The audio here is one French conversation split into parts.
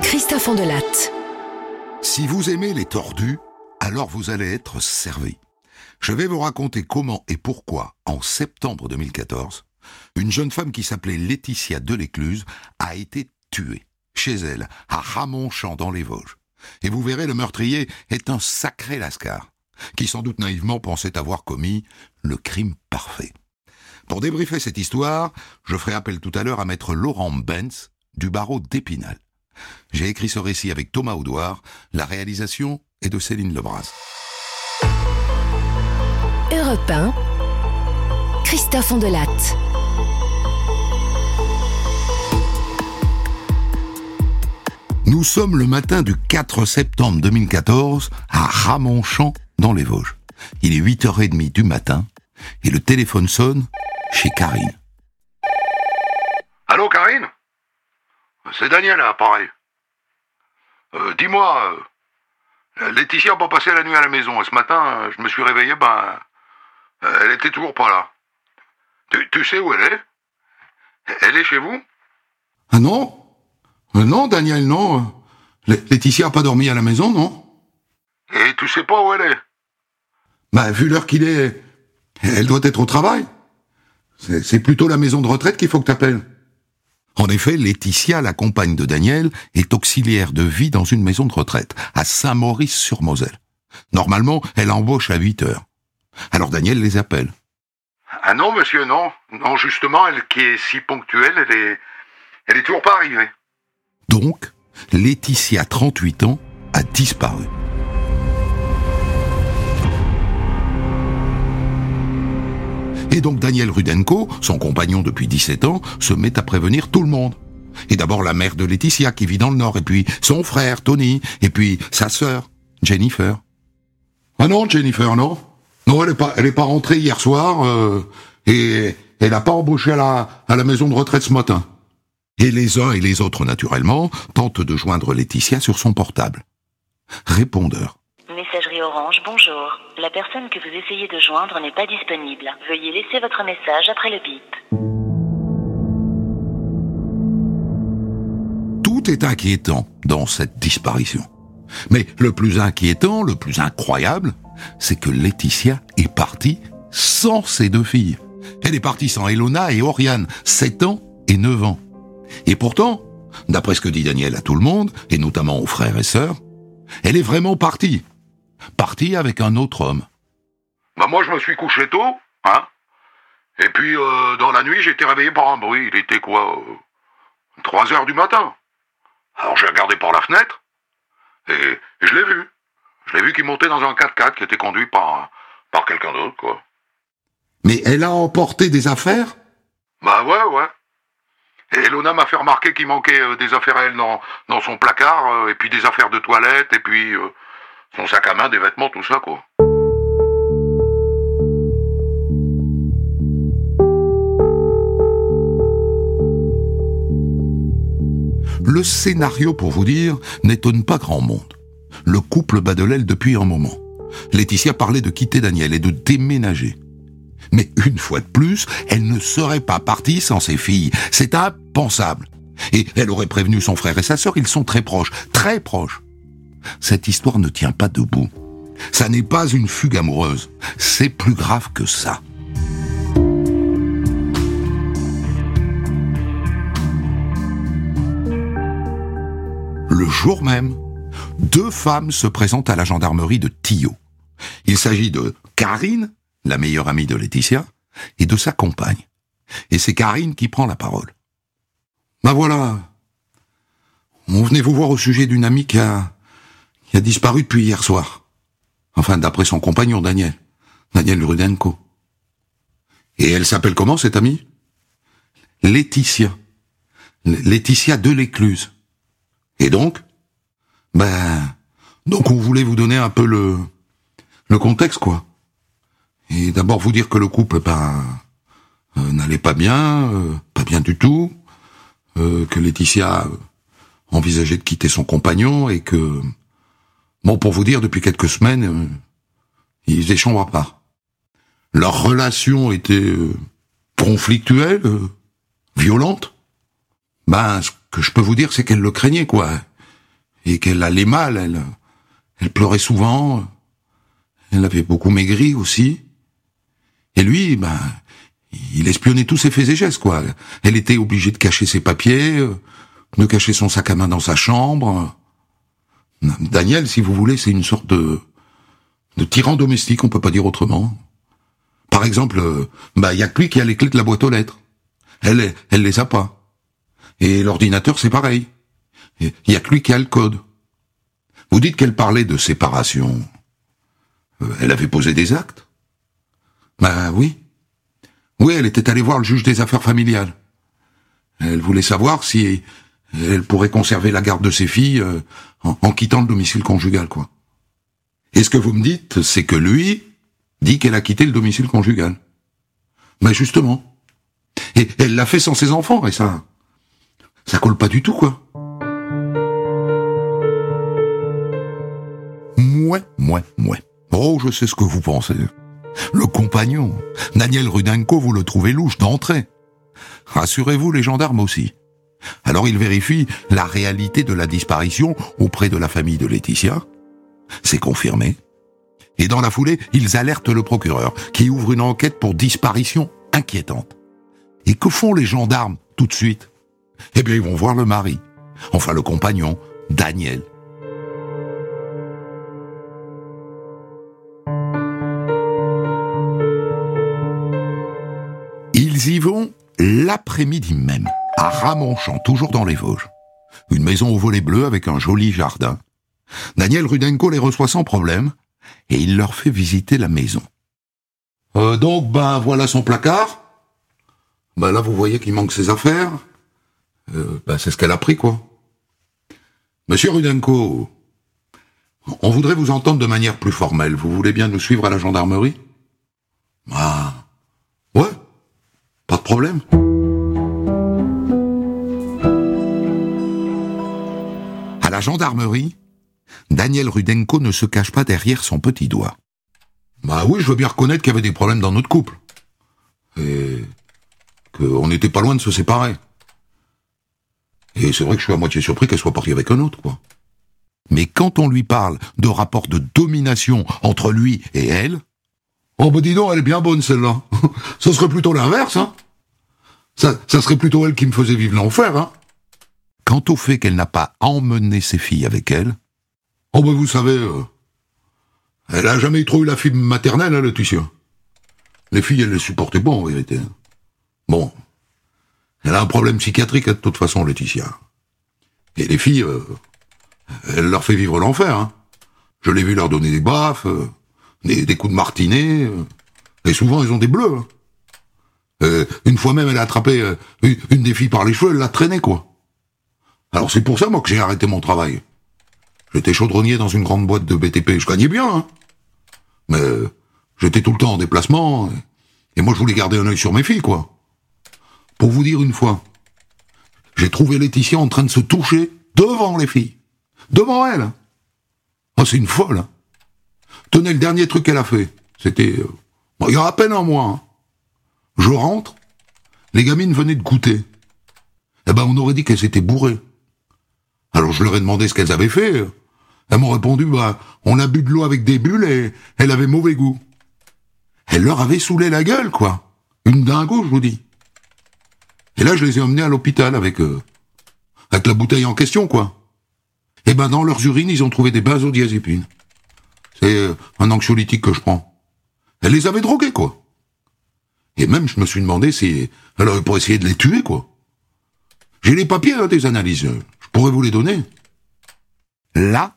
Christophe Andelatte. Si vous aimez les tordus, alors vous allez être servi. Je vais vous raconter comment et pourquoi, en septembre 2014, une jeune femme qui s'appelait Laetitia Delécluse a été tuée, chez elle, à Ramonchamp dans les Vosges. Et vous verrez, le meurtrier est un sacré lascar, qui sans doute naïvement pensait avoir commis le crime parfait. Pour débriefer cette histoire, je ferai appel tout à l'heure à maître Laurent Benz du barreau d'Épinal. J'ai écrit ce récit avec Thomas Audouard, la réalisation est de Céline Lebras. Europe 1, Christophe Andelatte. Nous sommes le matin du 4 septembre 2014 à Ramonchamp dans les Vosges. Il est 8h30 du matin et le téléphone sonne chez Karine. Allô, Karine? C'est Daniel, là, pareil. Euh, Dis-moi, euh, Laetitia n'a pas passé la nuit à la maison, et ce matin, euh, je me suis réveillé, ben, euh, elle était toujours pas là. Tu, tu sais où elle est? Elle est chez vous? Ah non? Non, Daniel, non. Laetitia a pas dormi à la maison, non Et tu sais pas où elle est? Bah, vu l'heure qu'il est, elle doit être au travail. C'est c'est plutôt la maison de retraite qu'il faut que t'appelles. En effet, Laetitia, la compagne de Daniel, est auxiliaire de vie dans une maison de retraite, à Saint-Maurice-sur-Moselle. Normalement, elle embauche à 8 heures. Alors Daniel les appelle. Ah non, monsieur, non. Non, justement, elle qui est si ponctuelle, elle est... Elle est toujours pas arrivée. Donc, Laetitia, 38 ans, a disparu. Et donc Daniel Rudenko, son compagnon depuis 17 ans, se met à prévenir tout le monde. Et d'abord la mère de Laetitia qui vit dans le Nord, et puis son frère Tony, et puis sa sœur Jennifer. Ah non, Jennifer, non. Non, elle est pas, elle est pas rentrée hier soir, euh, et elle n'a pas embauché à la, à la maison de retraite ce matin. Et les uns et les autres, naturellement, tentent de joindre Laetitia sur son portable. Répondeur. Bonjour. La personne que vous essayez de joindre n'est pas disponible. Veuillez laisser votre message après le bip. Tout est inquiétant dans cette disparition. Mais le plus inquiétant, le plus incroyable, c'est que Laetitia est partie sans ses deux filles. Elle est partie sans Elona et Oriane, 7 ans et 9 ans. Et pourtant, d'après ce que dit Daniel à tout le monde, et notamment aux frères et sœurs, elle est vraiment partie. Partie avec un autre homme. Bah moi, je me suis couché tôt, hein. Et puis, euh, dans la nuit, j'ai été réveillé par un bruit. Il était quoi euh, 3 heures du matin. Alors j'ai regardé par la fenêtre, et, et je l'ai vu. Je l'ai vu qui montait dans un 4x4 qui était conduit par, par quelqu'un d'autre, quoi. Mais elle a emporté des affaires? Bah ouais, ouais. Et Lona m'a fait remarquer qu'il manquait euh, des affaires à elle dans, dans son placard, euh, et puis des affaires de toilette, et puis euh, son sac à main, des vêtements, tout ça, quoi. Le scénario, pour vous dire, n'étonne pas grand monde. Le couple bat de l'aile depuis un moment. Laetitia parlait de quitter Daniel et de déménager. Mais une fois de plus, elle ne serait pas partie sans ses filles. C'est impensable. Et elle aurait prévenu son frère et sa sœur, ils sont très proches, très proches. Cette histoire ne tient pas debout. Ça n'est pas une fugue amoureuse. C'est plus grave que ça. Le jour même, deux femmes se présentent à la gendarmerie de Tillot. Il s'agit de Karine, la meilleure amie de Laetitia, et de sa compagne. Et c'est Karine qui prend la parole. Ben voilà. On venait vous voir au sujet d'une amie qui a, qui a disparu depuis hier soir. Enfin, d'après son compagnon Daniel. Daniel Rudenko. Et elle s'appelle comment, cette amie? Laetitia. Laetitia de l'Écluse. Et donc? Ben, donc on voulait vous donner un peu le, le contexte, quoi. Et d'abord vous dire que le couple, ben, euh, n'allait pas bien, euh, pas bien du tout, euh, que Laetitia envisageait de quitter son compagnon et que, bon, pour vous dire, depuis quelques semaines, euh, ils chambre à part. Leur relation était euh, conflictuelle, euh, violente. Ben, ce que je peux vous dire, c'est qu'elle le craignait, quoi. Et qu'elle allait mal, elle, elle pleurait souvent. Elle avait beaucoup maigri aussi. Et lui, ben, il espionnait tous ses faits et gestes, quoi. Elle était obligée de cacher ses papiers, de cacher son sac à main dans sa chambre. Daniel, si vous voulez, c'est une sorte de, de tyran domestique, on peut pas dire autrement. Par exemple, euh, bah, il y a que lui qui a les clés de la boîte aux lettres. Elle, elle les a pas. Et l'ordinateur, c'est pareil. Il y a que lui qui a le code. Vous dites qu'elle parlait de séparation. Euh, elle avait posé des actes. Ben oui. Oui, elle était allée voir le juge des affaires familiales. Elle voulait savoir si elle pourrait conserver la garde de ses filles euh, en, quittant le domicile conjugal, quoi. Et ce que vous me dites, c'est que lui dit qu'elle a quitté le domicile conjugal. Mais justement. Et elle l'a fait sans ses enfants, et ça, ça colle pas du tout, quoi. Mouais, mouais, mouais. Oh, je sais ce que vous pensez. Le compagnon, Daniel Rudenko, vous le trouvez louche d'entrée. Rassurez-vous, les gendarmes aussi. Alors ils vérifient la réalité de la disparition auprès de la famille de Laetitia. C'est confirmé. Et dans la foulée, ils alertent le procureur, qui ouvre une enquête pour disparition inquiétante. Et que font les gendarmes tout de suite? Eh bien, ils vont voir le mari, enfin le compagnon, Daniel. Ils y vont l'après-midi même à Ramonchamp, toujours dans les Vosges. Une maison au volet bleu avec un joli jardin. Daniel Rudenko les reçoit sans problème et il leur fait visiter la maison. Euh, donc, ben voilà son placard. Ben là, vous voyez qu'il manque ses affaires. Euh, ben, c'est ce qu'elle a pris, quoi. Monsieur Rudenko, on voudrait vous entendre de manière plus formelle. Vous voulez bien nous suivre à la gendarmerie? Ah, ouais, pas de problème. La gendarmerie, Daniel Rudenko ne se cache pas derrière son petit doigt. Bah oui, je veux bien reconnaître qu'il y avait des problèmes dans notre couple. Et qu'on n'était pas loin de se séparer. Et c'est vrai que je suis à moitié surpris qu'elle soit partie avec un autre, quoi. Mais quand on lui parle de rapport de domination entre lui et elle, oh bah dis donc, elle est bien bonne celle-là. ça serait plutôt l'inverse, hein. Ça, ça serait plutôt elle qui me faisait vivre l'enfer, hein. Quant au fait qu'elle n'a pas emmené ses filles avec elle, oh ben vous savez, euh, elle a jamais trop eu la fille maternelle, hein, Laetitia. Les filles, elle les supportait bon, en vérité. Bon. Elle a un problème psychiatrique, hein, de toute façon, Laetitia. Et les filles, euh, elle leur fait vivre l'enfer. Hein. Je l'ai vu leur donner des baffes, euh, des, coups de martinet, et souvent, ils ont des bleus. Hein. une fois même, elle a attrapé une des filles par les cheveux, elle l'a traînée, quoi. Alors c'est pour ça, moi, que j'ai arrêté mon travail. J'étais chaudronnier dans une grande boîte de BTP, je gagnais bien, hein. Mais j'étais tout le temps en déplacement, et, moi je voulais garder un œil sur mes filles, quoi. Pour vous dire une fois, j'ai trouvé Laetitia en train de se toucher devant les filles. Devant elle. Oh, c'est une folle. Hein. Tenez, le dernier truc qu'elle a fait, c'était... Euh, il y a à peine un mois. Hein. Je rentre, les gamines venaient de goûter. Eh ben, on aurait dit qu'elles s'étaient bourrées. Alors je leur ai demandé ce qu'elles avaient fait. Elles m'ont répondu, bah, on a bu de l'eau avec des bulles et elle avait mauvais goût. Elle leur avait saoulé la gueule, quoi. Une dingo, je vous dis. Et là, je les ai emmenés à l'hôpital avec, euh, avec la bouteille en question, quoi. Et eh ben, dans leurs urines, ils ont trouvé des benzodiazépines. C'est euh, un anxiolytique que je prends. Elle les avait drogués, quoi. Et même, je me suis demandé si elle aurait pas essayé de les tuer, quoi. J'ai les papiers hein, des analyses pourrais vous les donner? Là,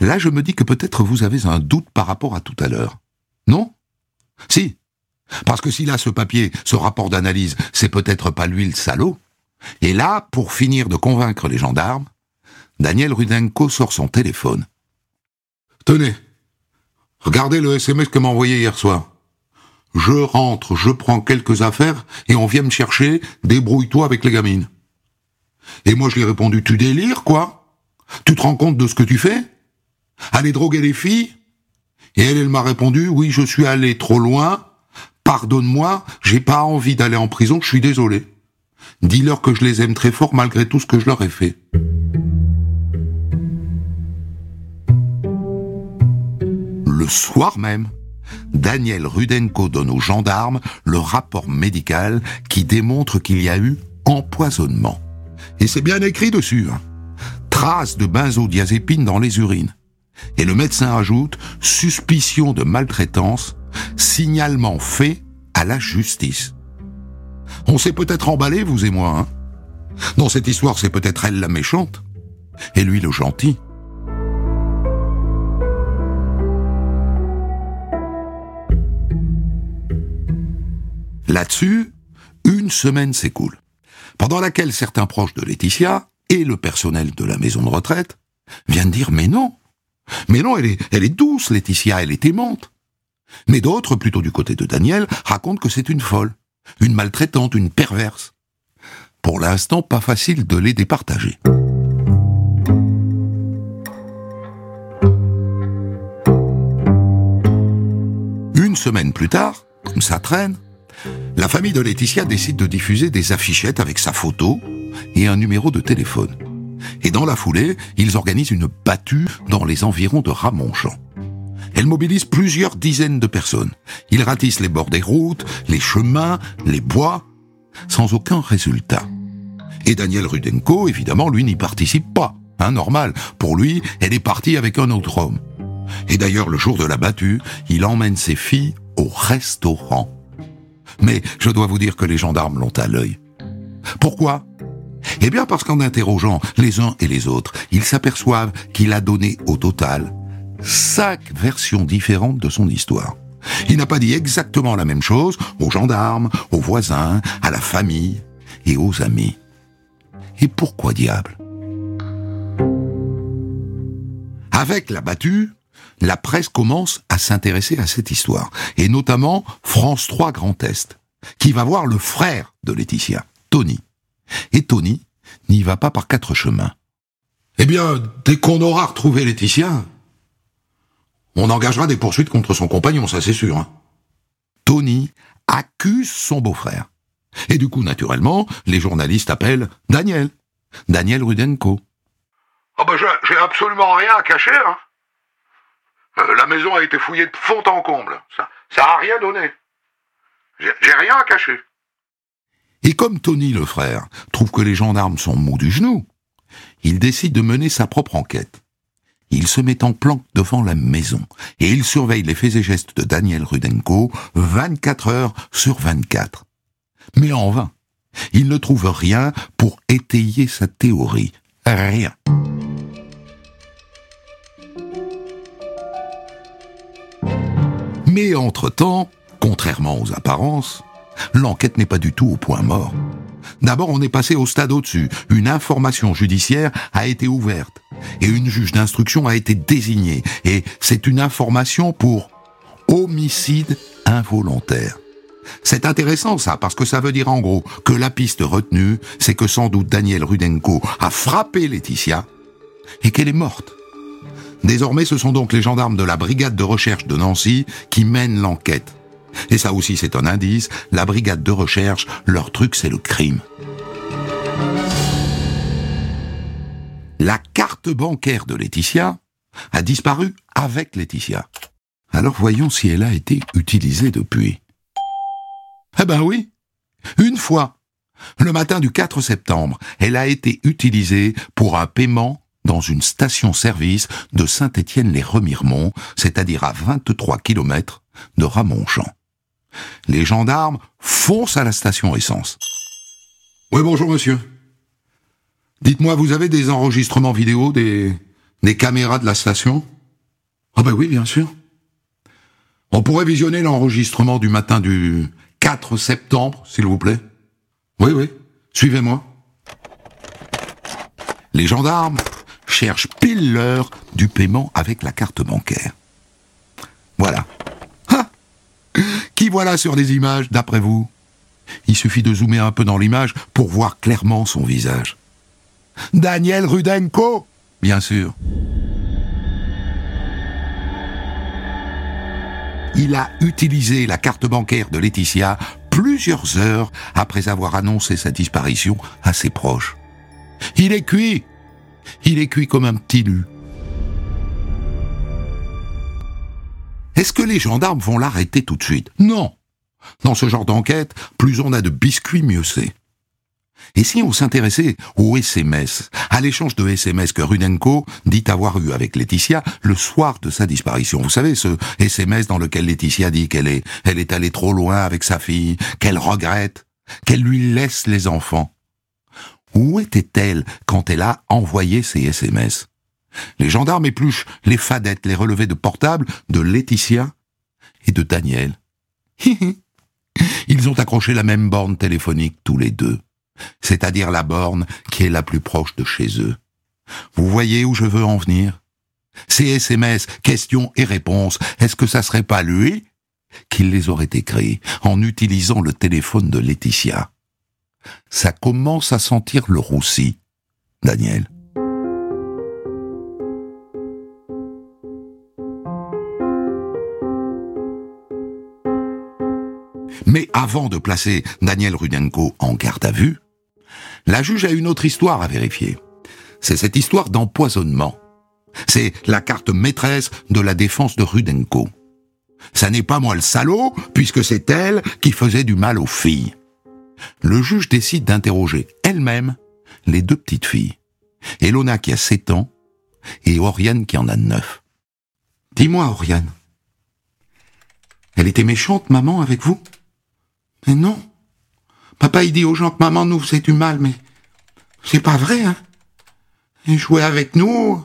là je me dis que peut-être vous avez un doute par rapport à tout à l'heure. Non? Si. Parce que si là ce papier, ce rapport d'analyse, c'est peut-être pas lui le salaud. Et là, pour finir de convaincre les gendarmes, Daniel Rudenko sort son téléphone. Tenez, regardez le SMS que m'a envoyé hier soir. Je rentre, je prends quelques affaires et on vient me chercher, débrouille-toi avec les gamines. Et moi, je lui ai répondu, tu délires, quoi? Tu te rends compte de ce que tu fais? Aller droguer les filles? Et elle, elle m'a répondu, oui, je suis allé trop loin, pardonne-moi, j'ai pas envie d'aller en prison, je suis désolé. Dis-leur que je les aime très fort malgré tout ce que je leur ai fait. Le soir même, Daniel Rudenko donne aux gendarmes le rapport médical qui démontre qu'il y a eu empoisonnement. Et c'est bien écrit dessus. Hein. Traces de benzodiazépine dans les urines. Et le médecin ajoute suspicion de maltraitance, signalement fait à la justice. On s'est peut-être emballé, vous et moi. Hein Dans cette histoire, c'est peut-être elle la méchante, et lui le gentil. Là-dessus, une semaine s'écoule, pendant laquelle certains proches de Laetitia et le personnel de la maison de retraite viennent dire mais non, mais non, elle est, douce, Laetitia, elle est aimante. Mais d'autres, plutôt du côté de Daniel, racontent que c'est une folle, une maltraitante, une perverse. Pour l'instant, pas facile de les départager. Une semaine plus tard, comme ça traîne, la famille de Laetitia décide de diffuser des affichettes avec sa photo et un numéro de téléphone. Et dans la foulée, ils organisent une battue dans les environs de Ramonchamp. Elle mobilise plusieurs dizaines de personnes. Ils ratissent les bords des routes, les chemins, les bois, sans aucun résultat. Et Daniel Rudenko, évidemment, lui n'y participe pas. Hein, normal. Pour lui, elle est partie avec un autre homme. Et d'ailleurs, le jour de la battue, il emmène ses filles au restaurant. Mais je dois vous dire que les gendarmes l'ont à l'œil. Pourquoi? Eh bien parce qu'en interrogeant les uns et les autres, ils s'aperçoivent qu'il a donné au total cinq versions différentes de son histoire. Il n'a pas dit exactement la même chose aux gendarmes, aux voisins, à la famille et aux amis. Et pourquoi diable? Avec la battue, la presse commence à s'intéresser à cette histoire, et notamment France 3 Grand Est, qui va voir le frère de Laetitia, Tony. Et Tony n'y va pas par quatre chemins. Eh bien, dès qu'on aura retrouvé Laetitia, on engagera des poursuites contre son compagnon, ça c'est sûr. Hein. Tony accuse son beau-frère. Et du coup, naturellement, les journalistes appellent Daniel. Daniel Rudenko. Ah ben j'ai absolument rien à cacher. Hein. Euh, la maison a été fouillée de fond en comble. Ça, ça a rien donné. J'ai rien à cacher. Et comme Tony le frère trouve que les gendarmes sont mous du genou, il décide de mener sa propre enquête. Il se met en planque devant la maison et il surveille les faits et gestes de Daniel Rudenko 24 heures sur 24. Mais en vain. Il ne trouve rien pour étayer sa théorie. Rien. Mais entre-temps, contrairement aux apparences, l'enquête n'est pas du tout au point mort. D'abord, on est passé au stade au-dessus. Une information judiciaire a été ouverte et une juge d'instruction a été désignée. Et c'est une information pour homicide involontaire. C'est intéressant ça, parce que ça veut dire en gros que la piste retenue, c'est que sans doute Daniel Rudenko a frappé Laetitia et qu'elle est morte. Désormais, ce sont donc les gendarmes de la brigade de recherche de Nancy qui mènent l'enquête. Et ça aussi, c'est un indice, la brigade de recherche, leur truc, c'est le crime. La carte bancaire de Laetitia a disparu avec Laetitia. Alors voyons si elle a été utilisée depuis. Eh ben oui, une fois. Le matin du 4 septembre, elle a été utilisée pour un paiement dans une station-service de Saint-Étienne-les-Remiremont, c'est-à-dire à 23 km de Ramonchamp. Les gendarmes foncent à la station essence. Oui, bonjour monsieur. Dites-moi, vous avez des enregistrements vidéo des, des caméras de la station? Ah ben oui, bien sûr. On pourrait visionner l'enregistrement du matin du 4 septembre, s'il vous plaît. Oui, oui, suivez-moi. Les gendarmes cherchent pile l'heure du paiement avec la carte bancaire. Voilà. Ah Qui voilà sur des images, d'après vous? Il suffit de zoomer un peu dans l'image pour voir clairement son visage. Daniel Rudenko, bien sûr. Il a utilisé la carte bancaire de Laetitia plusieurs heures après avoir annoncé sa disparition à ses proches. Il est cuit Il est cuit comme un petit lu. Est-ce que les gendarmes vont l'arrêter tout de suite? Non Dans ce genre d'enquête, plus on a de biscuits, mieux c'est. Et si on s'intéressait au SMS, à l'échange de SMS que Rudenko dit avoir eu avec Laetitia le soir de sa disparition? Vous savez, ce SMS dans lequel Laetitia dit qu'elle est, est allée trop loin avec sa fille, qu'elle regrette, qu'elle lui laisse les enfants. Où était-elle quand elle a envoyé ces SMS Les gendarmes épluchent les fadettes, les relevés de portable de Laetitia et de Daniel. Ils ont accroché la même borne téléphonique tous les deux c'est-à-dire la borne qui est la plus proche de chez eux. Vous voyez où je veux en venir? Ces SMS, questions et réponses, est-ce que ça serait pas lui qui les aurait écrits en utilisant le téléphone de Laetitia? Ça commence à sentir le roussi, Daniel. Mais avant de placer Daniel Rudenko en garde à vue, la juge a une autre histoire à vérifier. C'est cette histoire d'empoisonnement. C'est la carte maîtresse de la défense de Rudenko. Ça n'est pas moi le salaud, puisque c'est elle qui faisait du mal aux filles. Le juge décide d'interroger elle-même les deux petites filles. Elona qui a 7 ans et Oriane qui en a 9. Dis-moi, Oriane. Elle était méchante, maman, avec vous? Mais non. Papa, il dit aux gens que maman nous faisait du mal, mais c'est pas vrai, hein. Elle jouait avec nous,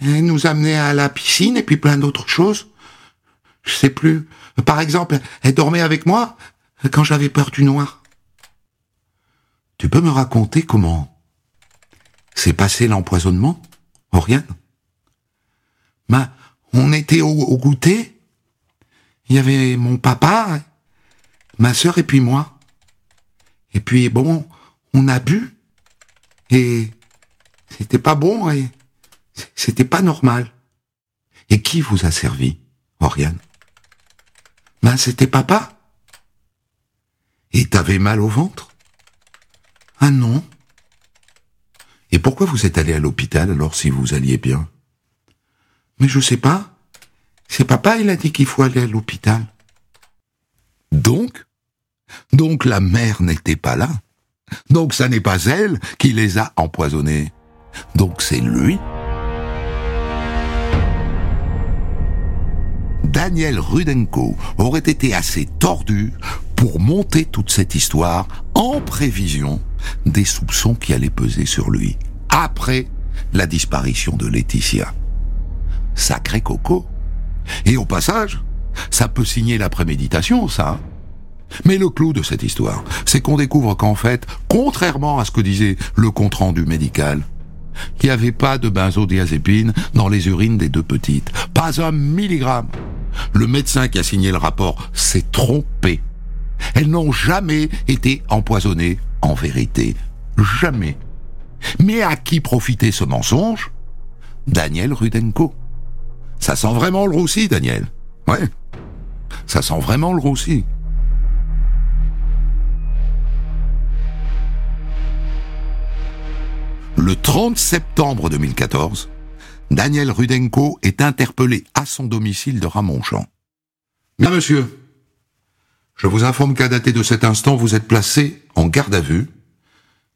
elle nous amenait à la piscine et puis plein d'autres choses. Je sais plus. Par exemple, elle dormait avec moi quand j'avais peur du noir. Tu peux me raconter comment s'est passé l'empoisonnement, Oriane? Ben, on était au, au goûter. Il y avait mon papa, ma sœur et puis moi. Et puis bon, on a bu et c'était pas bon et c'était pas normal. Et qui vous a servi, Oriane? Ben c'était papa. Et t'avais mal au ventre? Ah non. Et pourquoi vous êtes allé à l'hôpital alors si vous alliez bien? Mais je sais pas. C'est papa, il a dit qu'il faut aller à l'hôpital. Donc? Donc la mère n'était pas là. Donc ça n'est pas elle qui les a empoisonnés. Donc c'est lui. Daniel Rudenko aurait été assez tordu pour monter toute cette histoire en prévision des soupçons qui allaient peser sur lui après la disparition de Laetitia. Sacré coco. Et au passage, ça peut signer la préméditation, ça. Hein. Mais le clou de cette histoire, c'est qu'on découvre qu'en fait, contrairement à ce que disait le compte-rendu médical, il n'y avait pas de benzodiazépine dans les urines des deux petites. Pas un milligramme. Le médecin qui a signé le rapport s'est trompé. Elles n'ont jamais été empoisonnées, en vérité. Jamais. Mais à qui profitait ce mensonge? Daniel Rudenko. Ça sent vraiment le roussi, Daniel. Ouais. Ça sent vraiment le roussi. Le 30 septembre 2014, Daniel Rudenko est interpellé à son domicile de Ramonchamp. Bien, monsieur. Je vous informe qu'à dater de cet instant, vous êtes placé en garde à vue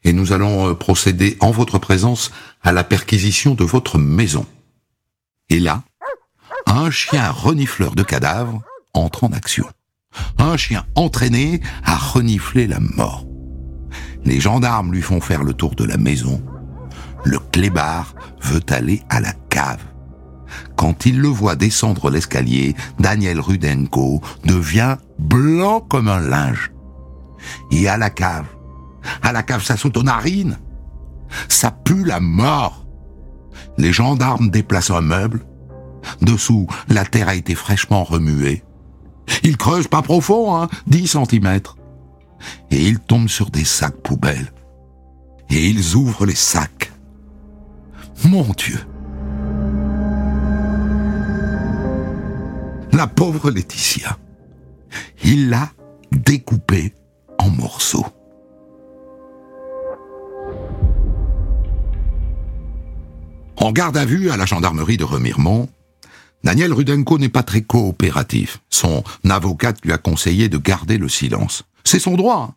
et nous allons euh, procéder en votre présence à la perquisition de votre maison. Et là, un chien renifleur de cadavres entre en action. Un chien entraîné à renifler la mort. Les gendarmes lui font faire le tour de la maison le clébard veut aller à la cave. Quand il le voit descendre l'escalier, Daniel Rudenko devient blanc comme un linge. Et à la cave, à la cave, ça saute aux narines. Ça pue la mort. Les gendarmes déplacent un meuble. Dessous, la terre a été fraîchement remuée. Ils creusent pas profond, hein, 10 centimètres. Et ils tombent sur des sacs poubelles. Et ils ouvrent les sacs. Mon Dieu. La pauvre Laetitia. Il l'a découpé en morceaux. En garde à vue à la gendarmerie de Remiremont, Daniel Rudenko n'est pas très coopératif. Son avocate lui a conseillé de garder le silence. C'est son droit.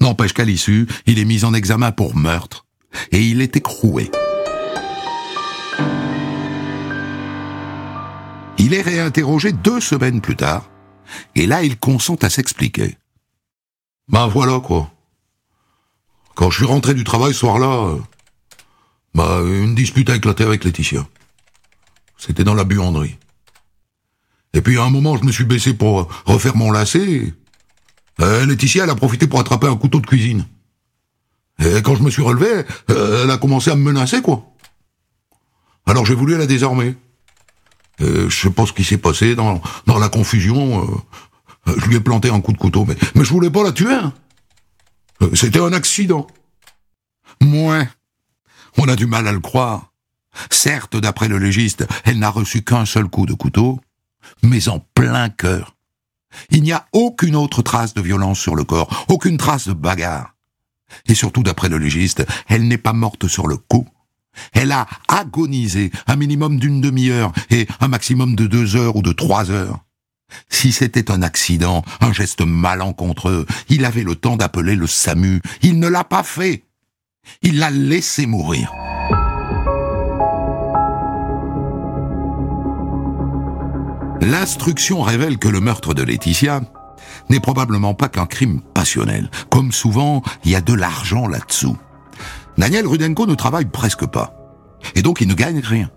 N'empêche qu'à l'issue, il est mis en examen pour meurtre et il est écroué. Il est réinterrogé deux semaines plus tard, et là il consent à s'expliquer. Ben voilà quoi. Quand je suis rentré du travail ce soir-là, bah, une dispute a éclaté avec Laetitia. C'était dans la buanderie. Et puis à un moment, je me suis baissé pour refaire mon lacet. Euh, Laetitia, elle a profité pour attraper un couteau de cuisine. Et quand je me suis relevé, euh, elle a commencé à me menacer, quoi. Alors j'ai voulu la désarmer. Euh, je sais pas ce qui s'est passé dans, dans la confusion. euh, je lui ai planté un coup de couteau, mais, mais je voulais pas la tuer. hein. Euh, C'était un accident. Moins. On a du mal à le croire. Certes, d'après le légiste, elle n'a reçu qu'un seul coup de couteau, mais en plein cœur. Il n'y a aucune autre trace de violence sur le corps, aucune trace de bagarre. Et surtout, d'après le légiste, elle n'est pas morte sur le coup. Elle a agonisé un minimum d'une demi-heure et un maximum de deux heures ou de trois heures. Si c'était un accident, un geste malencontreux, il avait le temps d'appeler le SAMU. Il ne l'a pas fait. Il l'a laissé mourir. L'instruction révèle que le meurtre de Laetitia n'est probablement pas qu'un crime passionnel. Comme souvent, il y a de l'argent là-dessous. Daniel Rudenko ne travaille presque pas. Et donc il ne gagne rien.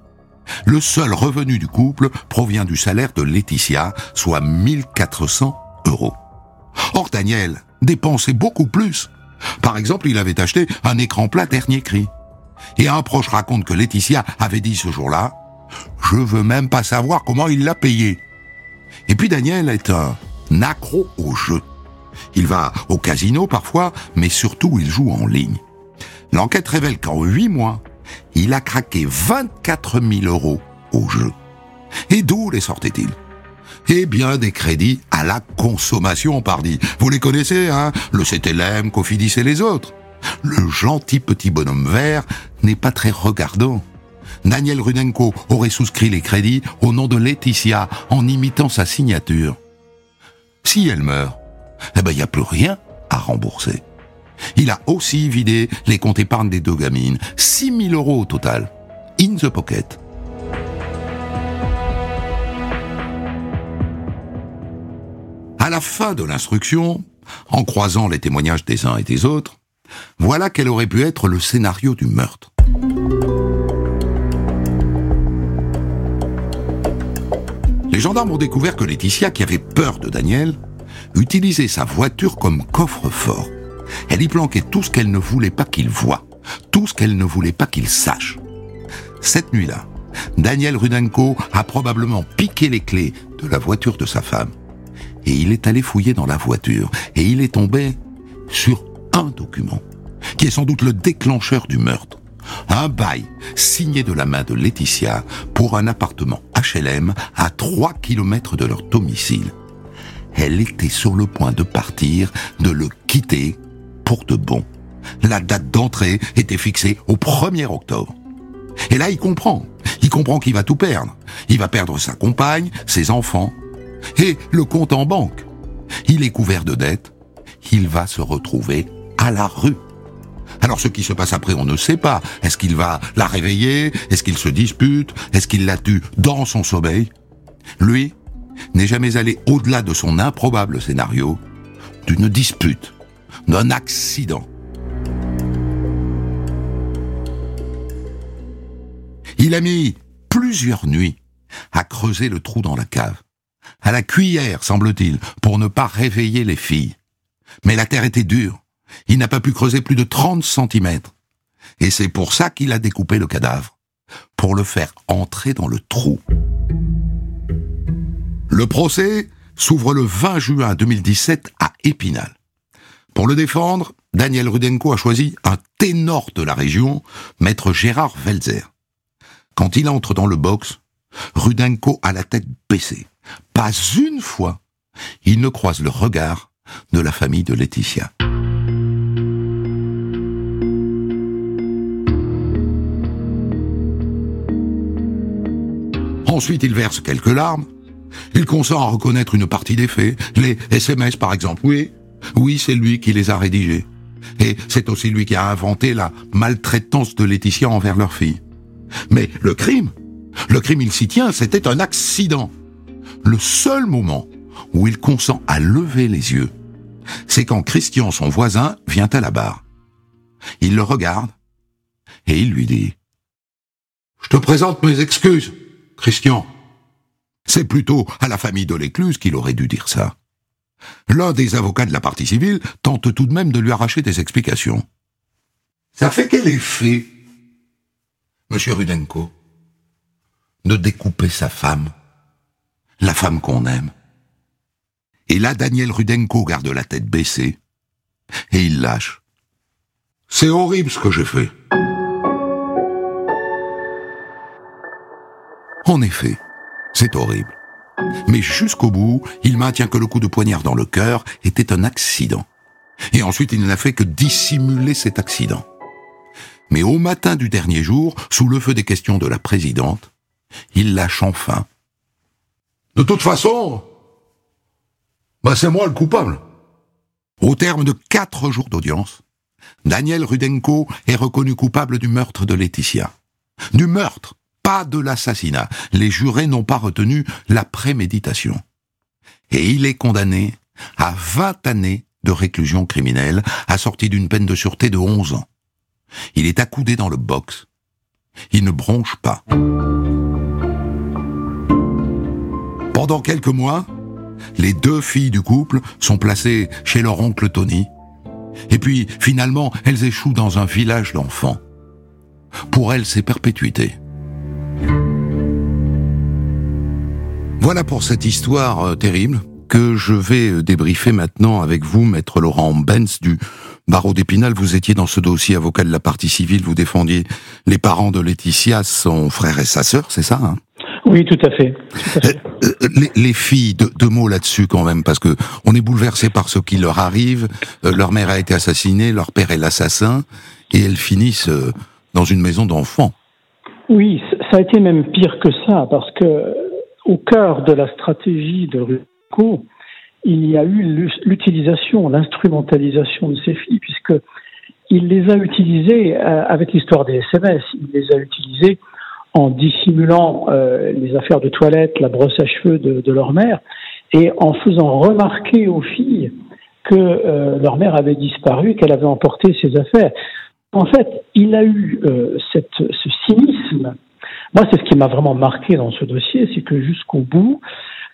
Le seul revenu du couple provient du salaire de Laetitia, soit 1400 euros. Or Daniel dépensait beaucoup plus. Par exemple, il avait acheté un écran plat dernier cri. Et un proche raconte que Laetitia avait dit ce jour-là Je veux même pas savoir comment il l'a payé. Et puis Daniel est un accro au jeu. Il va au casino parfois, mais surtout il joue en ligne. L'enquête révèle qu'en huit mois, il a craqué 24 000 euros au jeu. Et d'où les sortait-il? Eh bien, des crédits à la consommation, pardi. Vous les connaissez, hein? Le CTLM, Cofidis et les autres. Le gentil petit bonhomme vert n'est pas très regardant. Daniel Rudenko aurait souscrit les crédits au nom de Laetitia en imitant sa signature. Si elle meurt, eh ben, il n'y a plus rien à rembourser. Il a aussi vidé les comptes épargne des deux gamines. 6 000 euros au total. In the pocket. À la fin de l'instruction, en croisant les témoignages des uns et des autres, voilà quel aurait pu être le scénario du meurtre. Les gendarmes ont découvert que Laetitia, qui avait peur de Daniel, utilisait sa voiture comme coffre-fort. Elle y planquait tout ce qu'elle ne voulait pas qu'il voie, tout ce qu'elle ne voulait pas qu'il sache. Cette nuit-là, Daniel Rudenko a probablement piqué les clés de la voiture de sa femme. Et il est allé fouiller dans la voiture, et il est tombé sur un document, qui est sans doute le déclencheur du meurtre. Un bail signé de la main de Laetitia pour un appartement HLM à 3 kilomètres de leur domicile. Elle était sur le point de partir, de le quitter pour de bon. La date d'entrée était fixée au 1er octobre. Et là, il comprend. Il comprend qu'il va tout perdre. Il va perdre sa compagne, ses enfants et le compte en banque. Il est couvert de dettes. Il va se retrouver à la rue. Alors ce qui se passe après, on ne sait pas. Est-ce qu'il va la réveiller? Est-ce qu'il se dispute? Est-ce qu'il la tue dans son sommeil? Lui n'est jamais allé au-delà de son improbable scénario d'une dispute, d'un accident. Il a mis plusieurs nuits à creuser le trou dans la cave, à la cuillère, semble-t-il, pour ne pas réveiller les filles. Mais la terre était dure. Il n'a pas pu creuser plus de 30 centimètres. Et c'est pour ça qu'il a découpé le cadavre, pour le faire entrer dans le trou. Le procès s'ouvre le 20 juin 2017 à Épinal. Pour le défendre, Daniel Rudenko a choisi un ténor de la région, maître Gérard Welzer. Quand il entre dans le box, Rudenko a la tête baissée. Pas une fois, il ne croise le regard de la famille de Laetitia. Ensuite, il verse quelques larmes. Il consent à reconnaître une partie des faits, les SMS par exemple. Oui, oui, c'est lui qui les a rédigés. Et c'est aussi lui qui a inventé la maltraitance de Laetitia envers leur fille. Mais le crime, le crime il s'y tient, c'était un accident. Le seul moment où il consent à lever les yeux, c'est quand Christian, son voisin, vient à la barre. Il le regarde et il lui dit ⁇ Je te présente mes excuses, Christian !⁇ C'est plutôt à la famille de l'écluse qu'il aurait dû dire ça. L'un des avocats de la partie civile tente tout de même de lui arracher des explications. Ça fait quel effet, monsieur Rudenko, de découper sa femme, la femme qu'on aime? Et là, Daniel Rudenko garde la tête baissée, et il lâche. C'est horrible ce que j'ai fait. En effet, c'est horrible. Mais jusqu'au bout, il maintient que le coup de poignard dans le cœur était un accident. Et ensuite, il n'a fait que dissimuler cet accident. Mais au matin du dernier jour, sous le feu des questions de la présidente, il lâche enfin. De toute façon, bah c'est moi le coupable. Au terme de quatre jours d'audience, Daniel Rudenko est reconnu coupable du meurtre de Laetitia. Du meurtre de l'assassinat. Les jurés n'ont pas retenu la préméditation. Et il est condamné à 20 années de réclusion criminelle, assortie d'une peine de sûreté de 11 ans. Il est accoudé dans le box. Il ne bronche pas. Pendant quelques mois, les deux filles du couple sont placées chez leur oncle Tony. Et puis, finalement, elles échouent dans un village d'enfants. Pour elles, c'est perpétuité. Voilà pour cette histoire euh, terrible que je vais euh, débriefer maintenant avec vous, maître Laurent Benz du barreau d'Épinal. Vous étiez dans ce dossier avocat de la partie civile, vous défendiez les parents de Laetitia, son frère et sa sœur, c'est ça hein? Oui, tout à fait. Euh, les, filles, deux, mots là-dessus quand même, parce que on est bouleversé par ce qui leur arrive. leur mère a été assassinée, leur père est l'assassin, et elles finissent dans une maison d'enfants. Oui, ça a été même pire que ça, parce que au cœur de la stratégie de Ruco, il y a eu l'utilisation, l'instrumentalisation de ces filles, puisque il les a utilisées euh, avec l'histoire des SMS. Il les a utilisées en dissimulant euh, les affaires de toilette, la brosse à cheveux de, leur mère, et en faisant remarquer aux filles que euh, leur mère avait disparu, qu'elle avait emporté ses affaires. En fait, il a eu ce cynisme moi, c'est ce qui m'a vraiment marqué dans ce dossier, c'est que jusqu'au bout,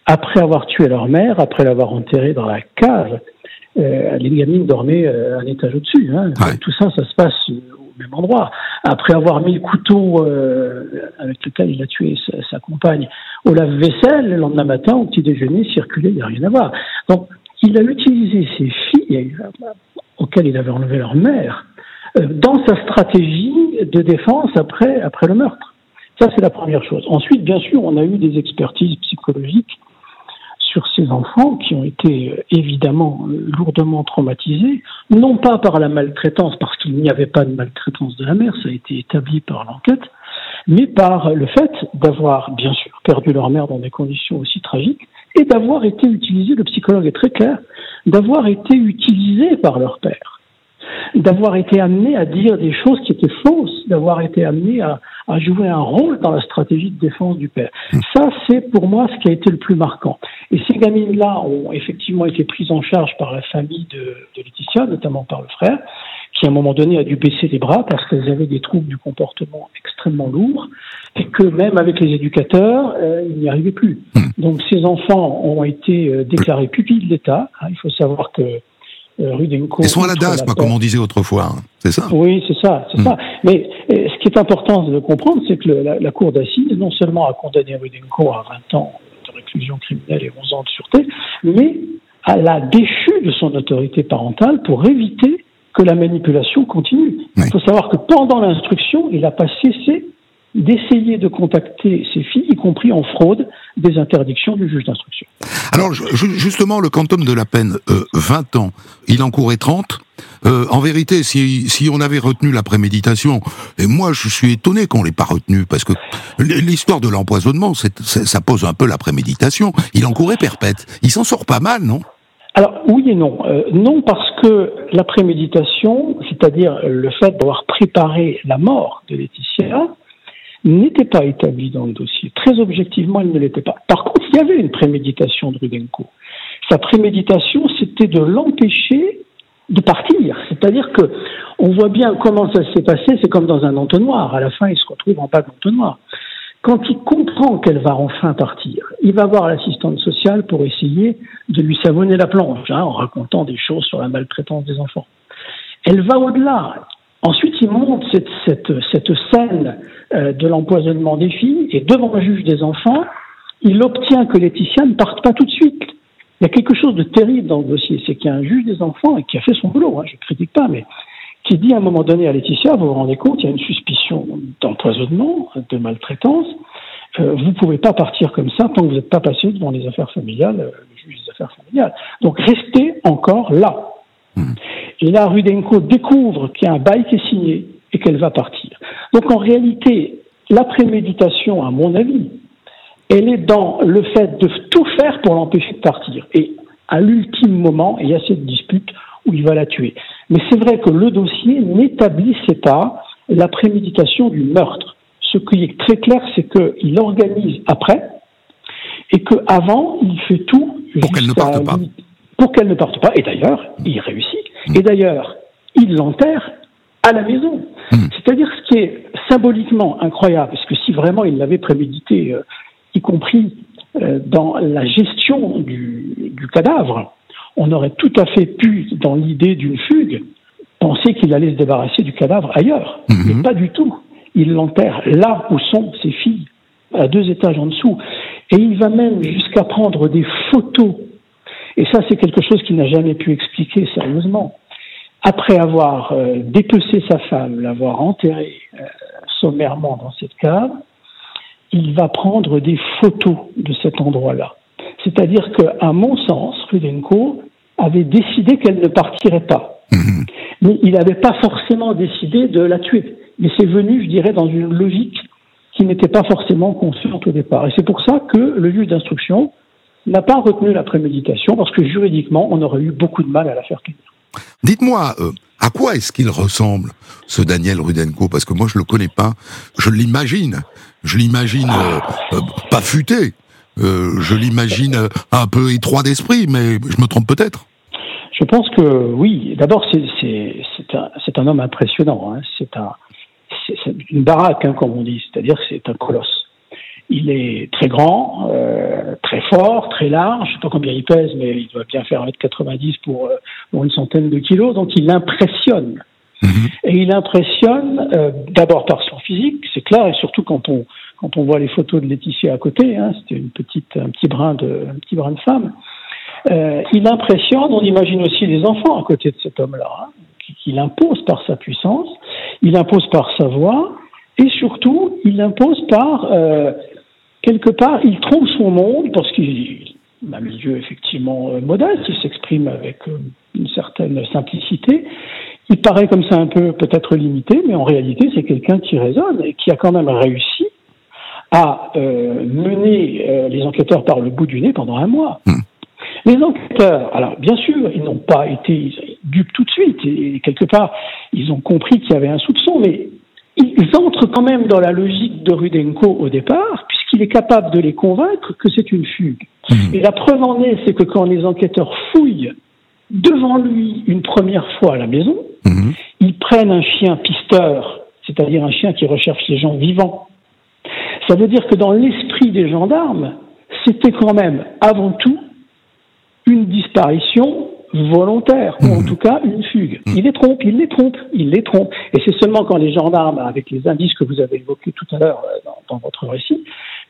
après avoir tué leur mère, après l'avoir enterrée dans la cave, euh, les gamines dormaient euh, un étage au-dessus. Hein. Tout ça, ça se passe au même endroit. Après avoir mis le couteau euh, avec lequel il a tué sa, compagne au lave-vaisselle, le lendemain matin, au petit déjeuner, circuler, il n'y a rien à voir. Donc, il a utilisé ces filles auxquelles il avait enlevé leur mère dans sa stratégie de défense après, après le meurtre. Ça, c'est la première chose. Ensuite, bien sûr, on a eu des expertises psychologiques sur ces enfants qui ont été euh, évidemment euh, lourdement traumatisés, non pas par la maltraitance, parce qu'il n'y avait pas de maltraitance de la mère, ça a été établi par l'enquête, mais par le fait d'avoir, bien sûr, perdu leur mère dans des conditions aussi tragiques et d'avoir été utilisés, le psychologue est très clair, d'avoir été utilisés par leur père d'avoir été amené à dire des choses qui étaient fausses, d'avoir été amené à, à, jouer un rôle dans la stratégie de défense du père. Hmm. Ça, c'est pour moi ce qui a été le plus marquant. Et ces gamines-là ont effectivement été prises en charge par la famille de, de, Laetitia, notamment par le frère, qui à un moment donné a dû baisser les bras parce qu'elles avaient des troubles du comportement extrêmement lourds et que même avec les éducateurs, euh, il n'y arrivait plus. Hmm. Donc ces enfants ont été euh, déclarés pupilles de l'État. il faut savoir que euh, Rudenko. Ils sont à la DAS, comme on disait autrefois, hein. c'est ça? Oui, c'est ça, c'est ça. Mais est important de comprendre, c'est que la, Cour d'assises, non seulement a condamné Rudenko à 20 ans de réclusion criminelle et 11 ans de sûreté, mais elle a déchu de son autorité parentale pour éviter que la manipulation continue. Il faut savoir que pendant l'instruction, il n'a pas cessé d'essayer de contacter ces filles, y compris en fraude des interdictions du juge d'instruction. Alors justement, le quantum de la peine, 20 ans, il encourait 30 euh, en vérité, si, si on avait retenu la préméditation, et moi je suis étonné qu'on l'ait pas retenu, parce que l'histoire de l'empoisonnement, ça pose un peu la préméditation. Il encourait perpète. Il s'en sort pas mal, non? Alors oui et non. Euh, non parce que la préméditation, c'est-à-dire le fait d'avoir préparé la mort de Laetitia, n'était pas établie dans le dossier. Très objectivement, elle ne l'était pas. Par contre, il y avait une préméditation de Rudenko. Sa préméditation, c'était de l'empêcher de partir. C'est-à-dire que on voit bien comment ça s'est passé, c'est comme dans un entonnoir. À la fin, il se retrouve en bas de l'entonnoir. Quand il comprend qu'elle va enfin partir, il va voir l'assistante sociale pour essayer de lui savonner la planche, hein, en racontant des choses sur la maltraitance des enfants. Elle va au-delà. Ensuite, il montre cette, cette, cette scène euh, de l'empoisonnement des filles, et devant le juge des enfants, il obtient que Laetitia ne parte pas tout de suite. Il y a quelque chose de terrible dans le dossier, c'est qu'il y a un juge des enfants qui a fait son boulot, hein, je ne critique pas, mais qui dit à un moment donné à Laetitia, vous vous rendez compte, il y a une suspicion d'empoisonnement, de maltraitance, euh, vous ne pouvez pas partir comme ça tant que vous n'êtes pas passé devant les affaires familiales, euh, le juge des affaires familiales. Donc restez encore là. Hmm. Et là, Rudenko découvre qu'il y a un bail qui est signé et qu'elle va partir. Donc en réalité, la préméditation, à mon avis, elle est dans le fait de tout faire pour l'empêcher de partir. Et à l'ultime moment, il y a cette dispute où il va la tuer. Mais c'est vrai que le dossier n'établissait pas la préméditation du meurtre. Ce qui est très clair, c'est qu'il organise après et qu'avant, il fait tout pour qu'elle ne parte pas. Pour qu'elle ne parte pas. Et d'ailleurs, il réussit. Et d'ailleurs, il l'enterre à la maison. Hmm. C'est-à-dire ce qui est symboliquement incroyable, parce que si vraiment il l'avait prémédité, euh, y compris euh, dans la gestion du, cadavre, on aurait tout à fait pu, dans l'idée d'une fugue, penser qu'il allait se débarrasser du cadavre ailleurs. Mhm. Mais pas du tout. Il l'enterre là où sont ses filles, à deux étages en dessous. Et il va même jusqu'à prendre des photos. Et ça, c'est quelque chose qu'il n'a jamais pu expliquer sérieusement. Après avoir euh, dépecé sa femme, l'avoir enterrée euh, sommairement dans cette cave, il va prendre des photos de cet endroit-là. C'est-à-dire qu'à mon sens, Rudenko avait décidé qu'elle ne partirait pas. Mhm. Mais il n'avait pas forcément décidé de la tuer. Mais c'est venu, je dirais, dans une logique qui n'était pas forcément consciente au départ. Et c'est pour ça que le juge d'instruction n'a pas retenu la préméditation, parce que juridiquement, on aurait eu beaucoup de mal à la faire tenir. Dites-moi, euh, à quoi est-ce qu'il ressemble, ce Daniel Rudenko? Parce que moi, je le connais pas. Je l'imagine. Je l'imagine euh, euh, pas futé. je l'imagine un peu étroit d'esprit, mais je me trompe peut-être. Je pense que oui. D'abord, c'est un, homme impressionnant. Hein. C'est un, une baraque, hein, comme on dit. C'est-à-dire c'est un colosse. Il est très grand, euh, très fort, très large. Je sais pas combien il pèse, mais il doit bien faire 1m90 pour, euh, pour une centaine de kilos. Donc il impressionne. Et il impressionne euh, d'abord par son physique, c'est clair, et surtout quand on quand on voit les photos de Laetitia à côté, hein, c'était une petite un petit brin de un petit brin de femme. Euh, il impressionne. On imagine aussi les enfants à côté de cet homme-là, hein, qu'il impose par sa puissance, il impose par sa voix, et surtout il impose par euh, quelque part, il trouve son monde parce qu'il a un milieu effectivement modeste, il s'exprime avec une certaine simplicité. Il paraît comme ça un peu peut-être limité, mais en réalité, c'est quelqu'un qui raisonne et qui a quand même réussi à euh, mener les enquêteurs par le bout du nez pendant un mois. Hmm. Les enquêteurs, alors bien sûr, ils n'ont pas été dupes tout de suite, et quelque part, ils ont compris qu'il y avait un soupçon, mais ils entrent quand même dans la logique de Rudenko au départ, puisqu'il est capable de les convaincre que c'est une fugue. Mmh. Et la preuve en est, c'est que quand les enquêteurs fouillent devant lui une première fois à la maison, mmh. ils prennent un chien pisteur, c'est-à-dire un chien qui recherche les gens vivants. Ça veut dire que dans l'esprit des gendarmes, c'était quand même avant tout une disparition volontaire, ou en mmh. tout cas une fugue. Mmh. Il les trompe, il les trompe, il les trompe. Et c'est seulement quand les gendarmes, avec les indices que vous avez évoqués tout à l'heure euh, dans, votre récit,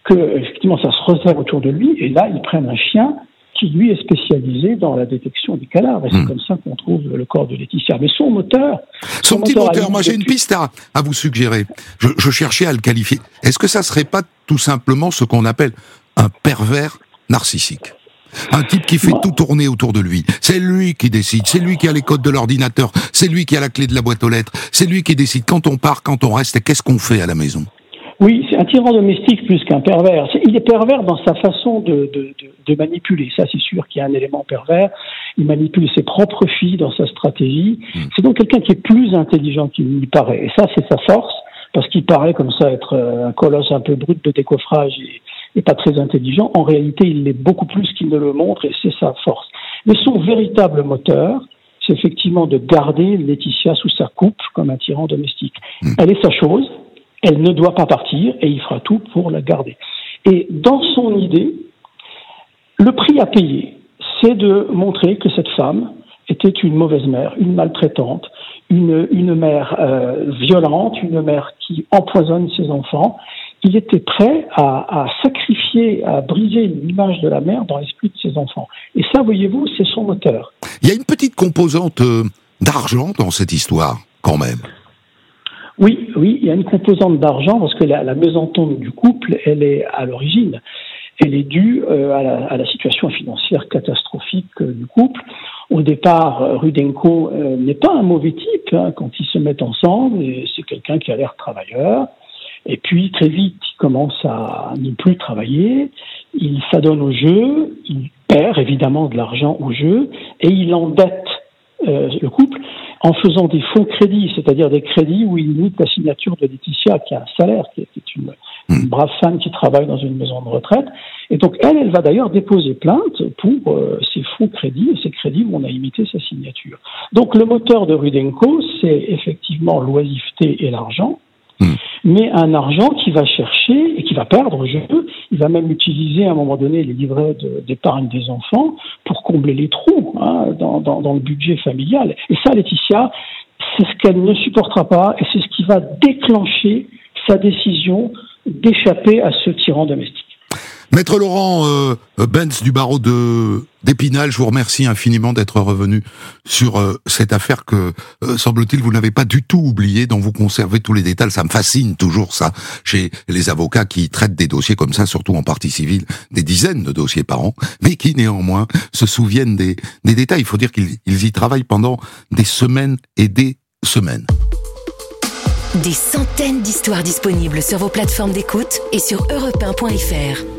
que effectivement ça se resserre autour de lui, et là ils prennent un chien qui lui est spécialisé dans la détection des cadavres. Et c'est Hmm. comme ça qu'on trouve le corps de Laetitia. Mais son moteur, Son petit moteur moi j'ai une piste à, à vous suggérer. Je, je cherchais à le qualifier. Est-ce que ça serait pas tout simplement ce qu'on appelle un pervers narcissique? Un type qui fait Moi- tout tourner autour de lui. C'est lui qui décide. C'est lui qui a les codes de l'ordinateur. C'est lui qui a la clé de la boîte aux lettres. C'est lui qui décide quand on part, quand on reste et qu'est-ce qu'on fait à la maison. Oui, c'est un tyran domestique plus qu'un pervers. Il est pervers dans sa façon de, de, de, de manipuler. Ça, c'est sûr qu'il y a un élément pervers. Il manipule ses propres filles dans sa stratégie. Mm. C'est donc quelqu'un qui est plus intelligent qu'il n'y paraît. Et ça, c'est sa force, parce qu'il paraît comme ça être euh, un colosse un peu brut de décoffrage et, et pas très intelligent. En réalité, il l'est beaucoup plus qu'il ne le montre, et c'est sa force. Mais son véritable moteur, c'est effectivement de garder Laetitia sous sa coupe comme un tyran domestique. Mm. Elle est sa chose, elle ne doit pas partir et il fera tout pour la garder. Et dans son idée, le prix à payer, c'est de montrer que cette femme était une mauvaise mère, une maltraitante, une, une mère euh, violente, une mère qui empoisonne ses enfants. Il était prêt à, sacrifier, à briser l'image de la mère dans l'esprit de ses enfants. Et ça, voyez-vous, c'est son moteur. Il y a une petite composante euh, d'argent dans cette histoire, quand même. Oui, oui, il y a une composante d'argent parce que la, la mésentente du couple, elle est à l'origine, elle est due euh, à, la, à, la, situation financière catastrophique euh, du couple. Au départ, euh, Rudenko n'est pas un mauvais type hein, quand ils se mettent ensemble, c'est quelqu'un qui a l'air travailleur. Et puis très vite, il commence à ne plus travailler, il s'adonne au jeu, il perd évidemment de l'argent au jeu et il endette le couple en faisant des faux crédits, c'est-à-dire des crédits où il limite la signature de Laetitia, qui a un salaire, qui est une, une, brave femme qui travaille dans une maison de retraite. Et donc, elle, elle va d'ailleurs déposer plainte pour euh, ces faux crédits, et ces crédits où on a imité sa signature. Donc, le moteur de Rudenko, c'est effectivement l'oisiveté et l'argent, Mm. mais un argent qui va chercher et qui va perdre au jeu. Il va même utiliser à un moment donné les livrets d'épargne des enfants pour combler les trous hein, dans, le budget familial. Et ça, Laetitia, c'est ce qu'elle ne supportera pas et c'est ce qui va déclencher sa décision d'échapper à ce tyran domestique. Maître Laurent euh, Benz du barreau de d'Épinal, je vous remercie infiniment d'être revenu sur euh, cette affaire que, euh, semble-t-il, vous n'avez pas du tout oublié, dont vous conservez tous les détails. Ça me fascine toujours ça, chez les avocats qui traitent des dossiers comme ça, surtout en partie civile, des dizaines de dossiers par an, mais qui néanmoins se souviennent des, des détails. Il faut dire qu'ils y travaillent pendant des semaines et des semaines. Des centaines d'histoires disponibles sur vos plateformes d'écoute et sur europe1.fr.